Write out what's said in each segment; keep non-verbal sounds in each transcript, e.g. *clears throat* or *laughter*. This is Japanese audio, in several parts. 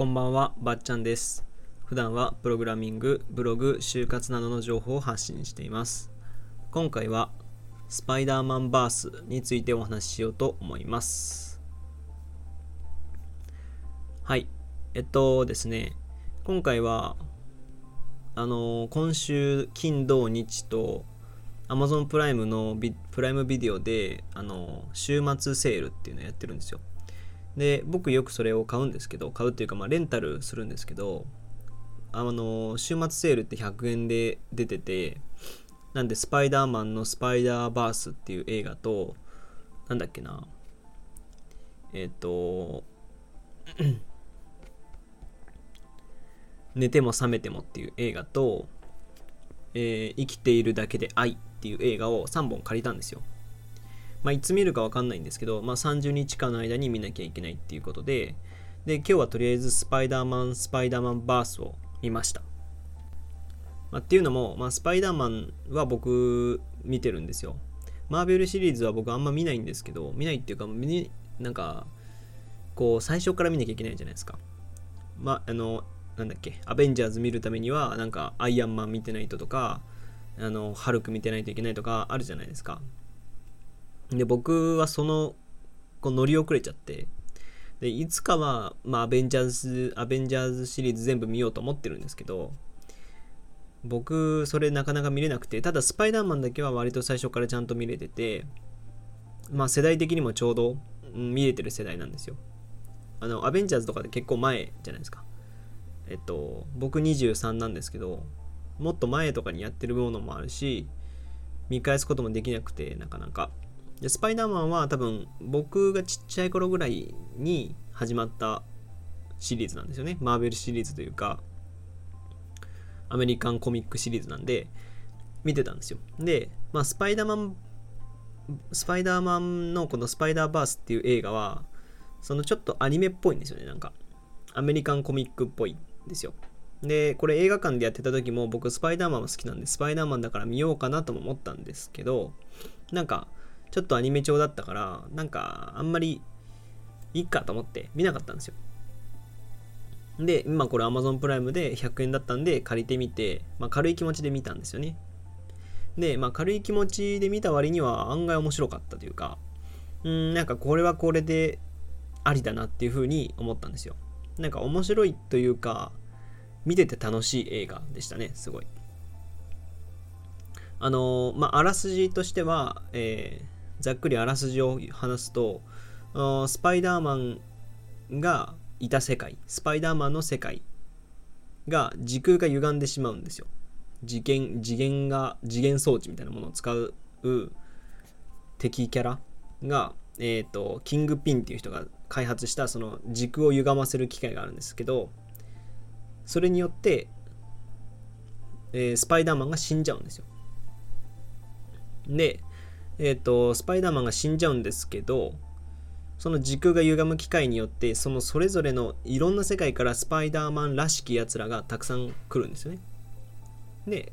こんばんは、ばっちゃんです。普段はプログラミング、ブログ、就活などの情報を発信しています。今回はスパイダーマンバースについてお話ししようと思います。はい。えっとですね、今回は、あの、今週金土日と Amazon プライムのビプライムビデオで、あの、週末セールっていうのをやってるんですよ。で僕よくそれを買うんですけど買うっていうかまあレンタルするんですけどあの週末セールって100円で出ててなんでスパイダーマンのスパイダーバースっていう映画となんだっけなえっ、と *clears throat* 寝ても覚めてもっていう映画と、えー生きているだけで愛っていう映画を3本借りたんですよ。まあ、いつ見るか分かんないんですけど、まあ、30日間の間に見なきゃいけないっていうことで、で、今日はとりあえずスパイダーマン、スパイダーマンバースを見ました。まあ、っていうのも、まあ、スパイダーマンは僕見てるんですよ。マーベルシリーズは僕あんま見ないんですけど、見ないっていうか、見なんか、こう、最初から見なきゃいけないじゃないですか。まあ、の、なんだっけ、アベンジャーズ見るためには、なんか、アイアンマン見てないととか、あの、ハルク見てないといけないとかあるじゃないですか。で僕はそのこう乗り遅れちゃってでいつかは、まあ、アベンジャーズアベンジャーズシリーズ全部見ようと思ってるんですけど僕それなかなか見れなくてただスパイダーマンだけは割と最初からちゃんと見れててまあ世代的にもちょうど、見れてる世代なんですよ。あのアベンジャーズとかで結構前じゃないですか。えっと僕23なんですけどもっと前とかにやってるものもあるし見返すこともできなくてなかなか。でスパイダーマンは多分僕がちっちゃい頃ぐらいに始まったシリーズなんですよね。マーベルシリーズというか、アメリカンコミックシリーズなんで、見てたんですよ。で、まあ、スパイダーマン、スパイダーマンのこのスパイダーバースっていう映画は、そのちょっとアニメっぽいんですよね。なんか、アメリカンコミックっぽいんですよ。で、これ映画館でやってた時も僕スパイダーマンも好きなんで、スパイダーマンだから見ようかなとも思ったんですけど、なんか、ちょっとアニメ調だったから、なんかあんまりいいかと思って見なかったんですよ。で、今これ Amazon プライムで100円だったんで借りてみて、まあ、軽い気持ちで見たんですよね。で、まあ、軽い気持ちで見た割には案外面白かったというか、うん、なんかこれはこれでありだなっていうふうに思ったんですよ。なんか面白いというか、見てて楽しい映画でしたね、すごい。あのーまあ、あらすじとしては、えーざっくりあらすじを話すと、スパイダーマンがいた世界、スパイダーマンの世界が時空が歪んでしまうんですよ。次元、次元が、次元装置みたいなものを使う敵キャラが、えっ、と、キングピンっていう人が開発したその時空を歪ませる機械があるんですけど、それによって、えースパイダーマンが死んじゃうんですよ。で、えっ、と、スパイダーマンが死んじゃうんですけど、その時空が歪む機械によって、そのそれぞれのいろんな世界からスパイダーマンらしきやつらがたくさん来るんですよね。で、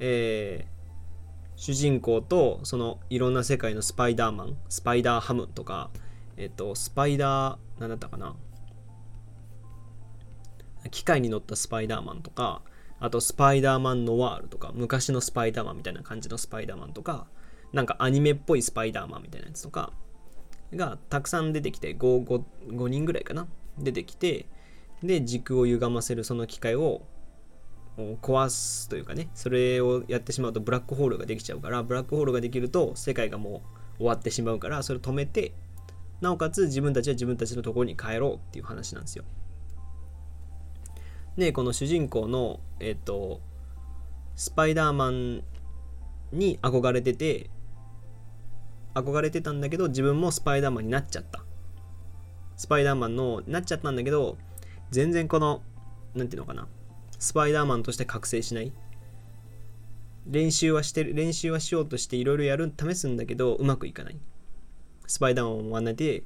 えー主人公とそのいろんな世界のスパイダーマン、スパイダーハムとか、えっ、と、スパイダー、なんだったかな。機械に乗ったスパイダーマンとか、あとスパイダーマンノワールとか、昔のスパイダーマンみたいな感じのスパイダーマンとか、なんかアニメっぽいスパイダーマンみたいなやつとかがたくさん出てきて 5, 5, 5人ぐらいかな出てきてで時空を歪ませるその機械を壊すというかねそれをやってしまうとブラックホールができちゃうからブラックホールができると世界がもう終わってしまうからそれを止めてなおかつ自分たちは自分たちのところに帰ろうっていう話なんですよ。でこの主人公のえっ、とスパイダーマンに憧れてて憧れてたんだけど自分もスパイダーマンになっちゃった。スパイダーマンのなっちゃったんだけど全然このなんていうのかな。スパイダーマンとして覚醒しない。練習はしてる練習はしようとしていろいろやる試すんだけどうまくいかない。スパイダーマンを真似て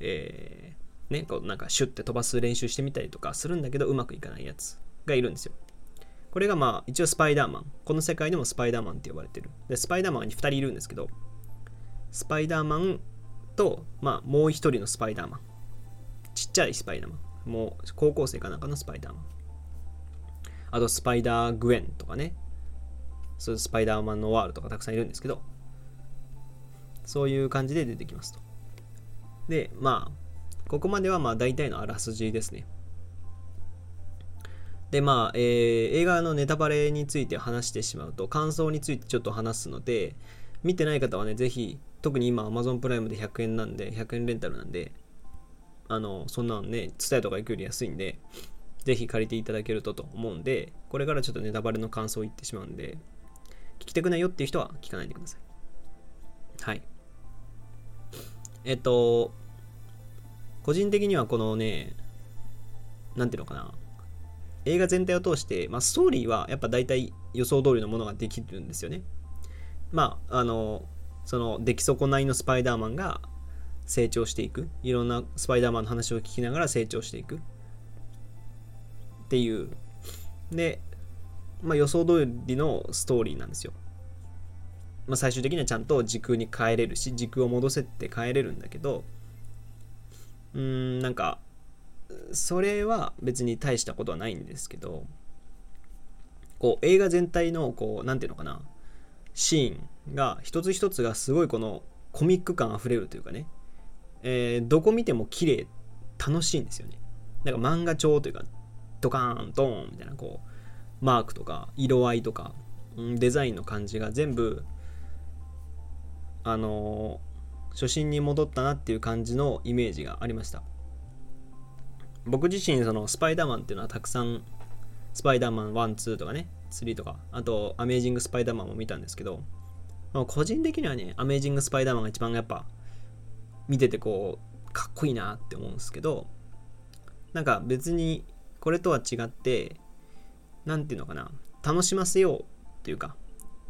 えーねこうなんかシュッて飛ばす練習してみたりとかするんだけどうまくいかないやつがいるんですよ。これがまあ一応スパイダーマン。この世界でもスパイダーマンって呼ばれてる。でスパイダーマンに2人いるんですけどスパイダーマンと、まあ、もう一人のスパイダーマン。ちっちゃいスパイダーマン。もう高校生かなんかのスパイダーマン。あとスパイダー・グエンとかね。そういうスパイダーマンのワールとかたくさんいるんですけど。そういう感じで出てきますと。でまあここまではまあ大体のあらすじですね。でまあ、えー、映画のネタバレについて話してしまうと感想についてちょっと話すので見てない方はねぜひ特に今 Amazon プライムで100円なんで100円レンタルなんであのそんなのね伝えとか行くより安いんでぜひ借りていただけるとと思うんでこれからちょっとネタバレの感想を言ってしまうんで聞きたくないよっていう人は聞かないでくださいはいえっと個人的にはこのね何ていうのかな映画全体を通して、まあ、ストーリーはやっぱ大体予想通りのものができるんですよね。まあ、あの、その出来損ないのスパイダーマンが成長していく。いろんなスパイダーマンの話を聞きながら成長していく。っていう。で、まあ、予想通りのストーリーなんですよ。まあ、最終的にはちゃんと時空に帰れるし、時空を戻せって帰れるんだけど、うーん、なんか、それは別に大したことはないんですけどこう映画全体のこう何て言うのかなシーンが一つ一つがすごいこのコミック感あふれるというかね、えー、どこ見ても綺麗楽しいんですよね。なんか漫画調というかドカーンドーンみたいなこうマークとか色合いとかデザインの感じが全部あのー、初心に戻ったなっていう感じのイメージがありました。僕自身そのスパイダーマンっていうのはたくさんスパイダーマン1、2とかね、3とか、あとアメージングスパイダーマンも見たんですけど、まあ、個人的にはね、アメージングスパイダーマンが一番やっぱ見ててこう、かっこいいなって思うんですけど、なんか別にこれとは違って、何ていうのかな、楽しませようっていうか、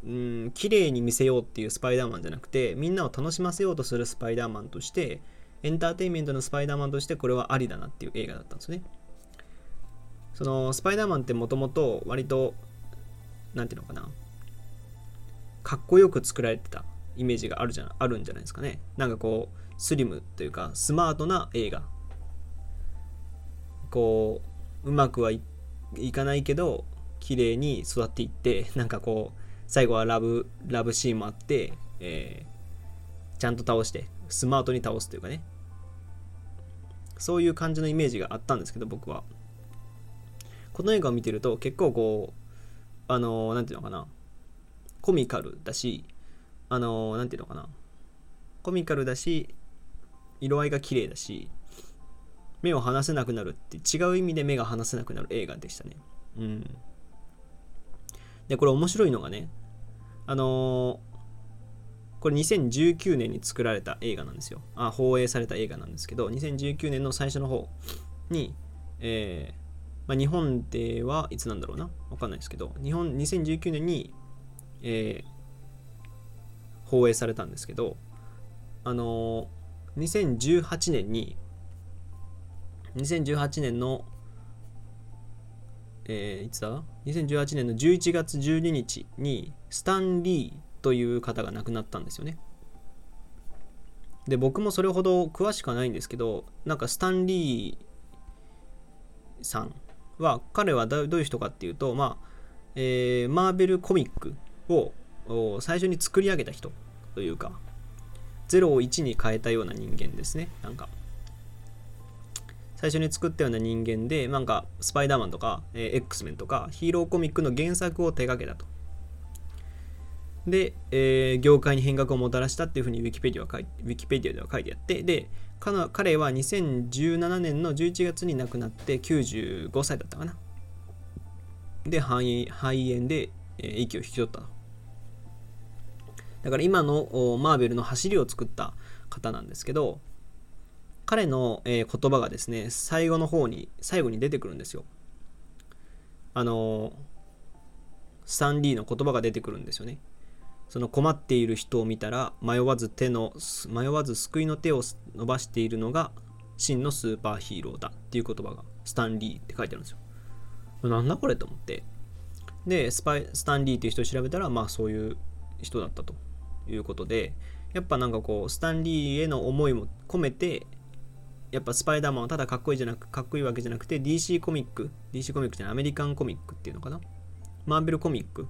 うん、綺麗に見せようっていうスパイダーマンじゃなくて、みんなを楽しませようとするスパイダーマンとして、エンターテインメントのスパイダーマンとしてこれはありだなっていう映画だったんですね。そのスパイダーマンってもともと割と何ていうのかなかっこよく作られてたイメージがあるじゃあるんじゃないですかね。なんかこうスリムというかスマートな映画。こううまくはいかないけど綺麗に育っていってなんかこう最後はラブラブシーンもあって、えー、ちゃんと倒してスマートに倒すというかねそういう感じのイメージがあったんですけど僕はこの映画を見てると結構こうあの何て言うのかな。コミカルだしあの何て言うのかな。コミカルだし色合いが綺麗だし目を離せなくなるって違う意味で目が離せなくなる映画でしたね。うん。でこれ面白いのがねあのこれ2019年に作られた映画なんですよ。あ、放映された映画なんですけど、2019年の最初の方に、えー、まあ、日本ではいつなんだろうな？わかんないですけど、日本、2019年に、えー、放映されたんですけど、あのー、2018年に、2018年の、えー、いつだ ?2018 年の11月12日に、スタンリーという方が亡くなったんですよね。で僕もそれほど詳しくはないんですけどなんかスタンリーさんは彼はどういう人かっていうとまあ、えー、マーベルコミックを最初に作り上げた人というか0を1に変えたような人間ですね。なんか最初に作ったような人間でなんかスパイダーマンとか、えー、X メンとかヒーローコミックの原作を手掛けたと。で、えー、業界に変革をもたらしたっていうふうにウィキペディアは書いウィキペディアでは書いてあってで彼は2017年の11月に亡くなって95歳だったかな。で肺肺炎で、えー、息を引き取っただから今のマーベルの走りを作った方なんですけど彼の、えー、言葉がですね最後の方に最後に出てくるんですよ。あのスタンリーの言葉が出てくるんですよね。その困っている人を見たら迷わず手の迷わず救いの手を伸ばしているのが真のスーパーヒーローだっていう言葉がスタンリーって書いてあるんですよ。なんだこれと思って。でスパイ、スタンリーっていう人を調べたら、まあそういう人だったということで、やっぱなんかこう、スタンリーへの思いも込めて、やっぱスパイダーマンはただかっこいいじゃなくかっこいいわけじゃなくて DC コミック DC コミックじゃないアメリカンコミックっていうのかなマーベルコミック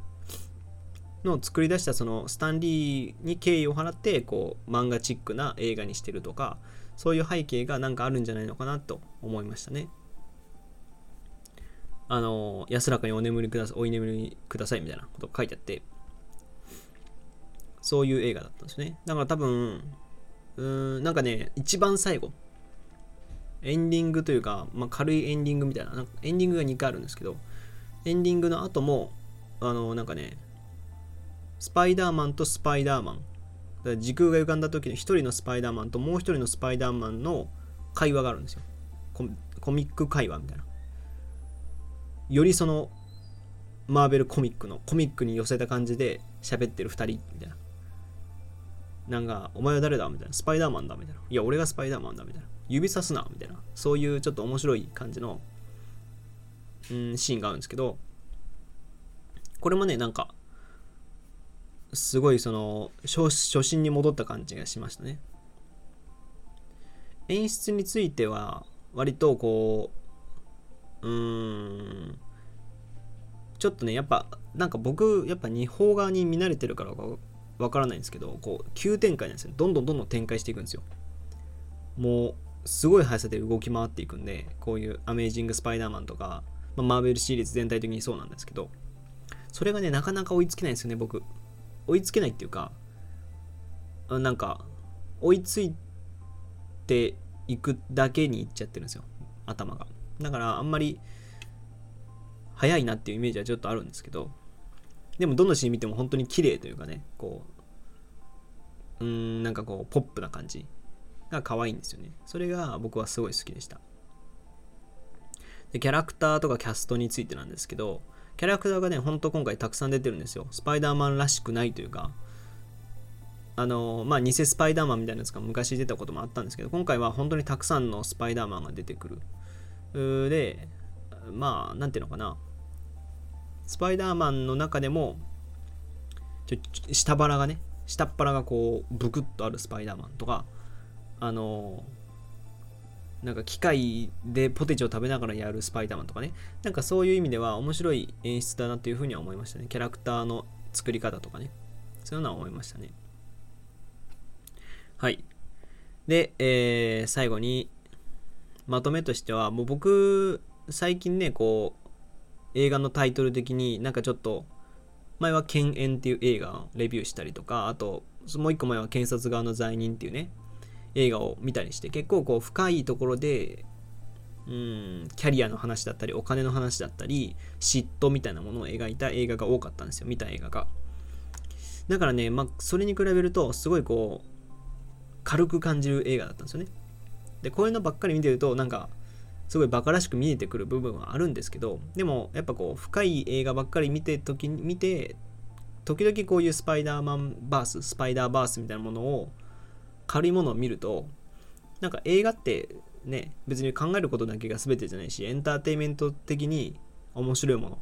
の作り出したそのスタンリーに敬意を払ってこう漫画チックな映画にしてるとかそういう背景がなんかあるんじゃないのかなと思いましたね。あの安らかにお眠りくださいお居眠りくださいみたいなこと書いてあってそういう映画だったんですね。だから多分うーんなんかね一番最後エンディングというか、まあ、軽いエンディングみたいななんかエンディングが2回あるんですけどエンディングの後もあのなんかねスパイダーマンとスパイダーマン時空が歪んだ時の1人のスパイダーマンともう1人のスパイダーマンの会話があるんですよコミック会話みたいなよりそのマーベルコミックのコミックに寄せた感じで喋ってる2人みたいななんか、お前は誰だみたいな。スパイダーマンだみたいな。いや、俺がスパイダーマンだみたいな。指さすなみたいな。そういうちょっと面白い感じの、うん、シーンがあるんですけど、これもね、なんか、すごいその初、心に戻った感じがしましたね。演出については、割とこう、うーん、ちょっとね、やっぱ、なんか僕、やっぱ日本側に見慣れてるからかわからないんですけど、こう、急展開なんですよ。どんどんどんどん展開していくんですよ。もう、すごい速さで動き回っていくんで、こういうアメージング・スパイダーマンとか、まあ、マーベルシリーズ全体的にそうなんですけど、それがね、なかなか追いつけないんですよね、僕。追いつけないっていうか、なんか、追いついていくだけにいっちゃってるんですよ、頭が。だから、あんまり、速いなっていうイメージはちょっとあるんですけど、でもどのシーン見ても本当に綺麗というかね、こう、うーん、なんかこう、ポップな感じが可愛いんですよね。それが僕はすごい好きでした。で、キャラクターとかキャストについてなんですけど、キャラクターがね、ほんと今回たくさん出てるんですよ。スパイダーマンらしくないというか、あの、まあ、偽スパイダーマンみたいなやつが昔出たこともあったんですけど、今回は本当にたくさんのスパイダーマンが出てくる。で、まあ、なんていうのかな。スパイダーマンの中でも、ちょ下腹がね、下っ腹がこう、ブクッとあるスパイダーマンとか、あのなんか機械でポテチを食べながらやるスパイダーマンとかね、なんかそういう意味では面白い演出だなというふうには思いましたね。キャラクターの作り方とかね。そういうのは思いましたね。はい。で、えー、最後に、まとめとしては、もう僕、最近ね、こう、映画のタイトル的になんかちょっと、前は犬猿っていう映画をレビューしたりとか、あと、もう一個前は検察側の罪人っていうね、映画を見たりして結構こう深いところでうんキャリアの話だったりお金の話だったり嫉妬みたいなものを描いた映画が多かったんですよ見た映画が。だからね、まあ、それに比べるとすごいこう軽く感じる映画だったんですよね。でこういうのばっかり見てるとなんかすごいバカらしく見えてくる部分はあるんですけどでもやっぱこう深い映画ばっかり見て時見て時々こういうスパイダーマンバーススパイダーバースみたいなものを軽いものを見るとなんか映画ってね別に考えることだけが全てじゃないしエンターテインメント的に面白いもの。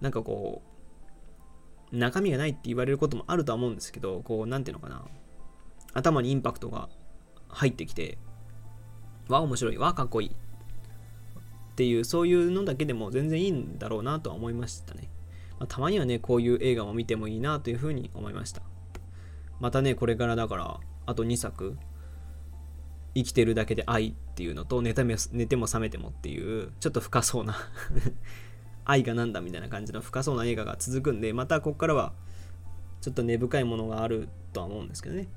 なんかこう中身がないって言われることもあるとは思うんですけどこう何ていうのかな。頭にインパクトが入ってきてわ面白いわかっこいい。っていうそういうのだけでも全然いいんだろうなとは思いましたね、まあ、たまにはねこういう映画も見てもいいなというふうに思いました。またねこれからだからあと2作生きてるだけで愛っていうのと寝ても寝ても覚めてもっていうちょっと深そうな *laughs* 愛がなんだみたいな感じの深そうな映画が続くんでまたここからはちょっと根深いものがあるとは思うんですけどね。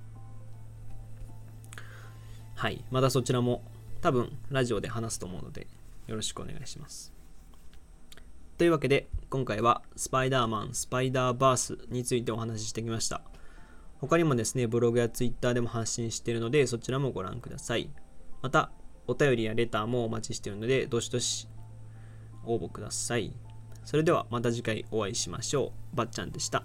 はい。またそちらも多分ラジオで話すと思うのでよろしくお願いします。というわけで今回はスパイダーマンスパイダーバースについてお話ししてきました。他にもですね、ブログやツイッターでも発信しているので、そちらもご覧ください。また、お便りやレターもお待ちしているので、どしどし応募ください。それではまた次回お会いしましょう。ばっちゃんでした。